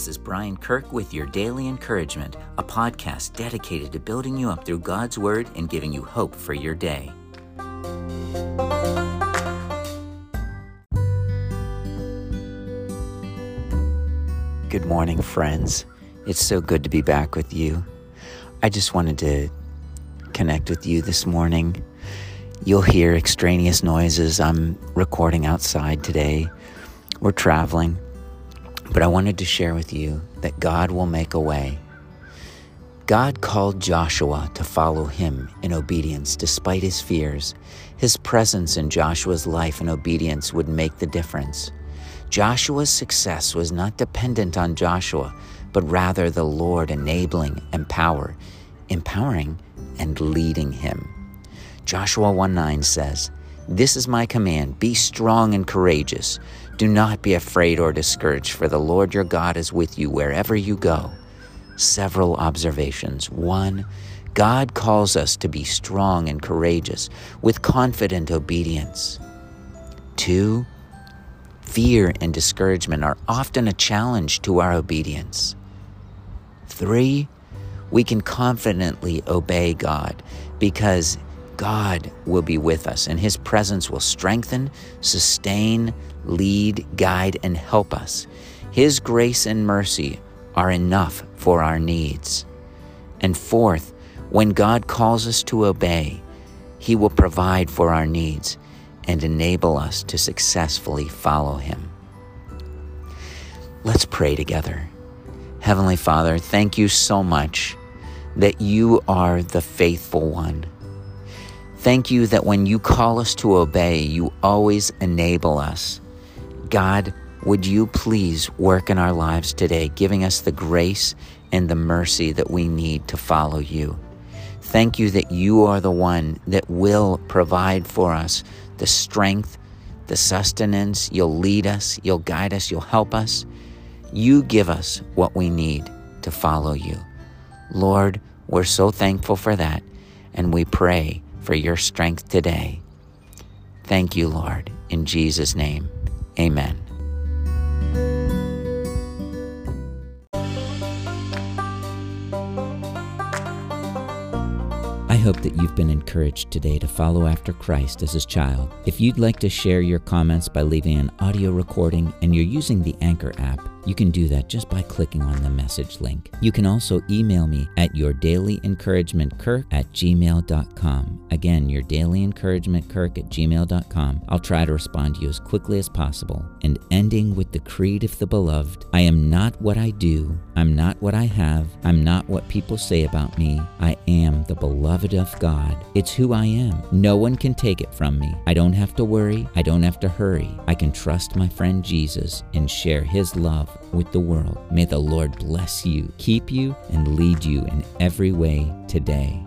This is Brian Kirk with your Daily Encouragement, a podcast dedicated to building you up through God's Word and giving you hope for your day. Good morning, friends. It's so good to be back with you. I just wanted to connect with you this morning. You'll hear extraneous noises. I'm recording outside today. We're traveling. But I wanted to share with you that God will make a way. God called Joshua to follow him in obedience despite his fears. His presence in Joshua's life and obedience would make the difference. Joshua's success was not dependent on Joshua, but rather the Lord enabling, empower, empowering, and leading him. Joshua 1 9 says, This is my command be strong and courageous. Do not be afraid or discouraged, for the Lord your God is with you wherever you go. Several observations. One, God calls us to be strong and courageous with confident obedience. Two, fear and discouragement are often a challenge to our obedience. Three, we can confidently obey God because God will be with us, and His presence will strengthen, sustain, lead, guide, and help us. His grace and mercy are enough for our needs. And fourth, when God calls us to obey, He will provide for our needs and enable us to successfully follow Him. Let's pray together. Heavenly Father, thank you so much that you are the faithful one Thank you that when you call us to obey, you always enable us. God, would you please work in our lives today, giving us the grace and the mercy that we need to follow you? Thank you that you are the one that will provide for us the strength, the sustenance. You'll lead us, you'll guide us, you'll help us. You give us what we need to follow you. Lord, we're so thankful for that, and we pray for your strength today. Thank you, Lord. In Jesus' name, amen. I hope that you've been encouraged today to follow after Christ as his child. If you'd like to share your comments by leaving an audio recording and you're using the Anchor app, you can do that just by clicking on the message link. You can also email me at yourdailyencouragementkirk at gmail.com. Again, yourdailyencouragementkirk at gmail.com. I'll try to respond to you as quickly as possible. And ending with the creed of the beloved I am not what I do, I'm not what I have, I'm not what people say about me. I am the beloved of God. It's who I am. No one can take it from me. I don't have to worry, I don't have to hurry. I can trust my friend Jesus and share his love with the world. May the Lord bless you, keep you, and lead you in every way today.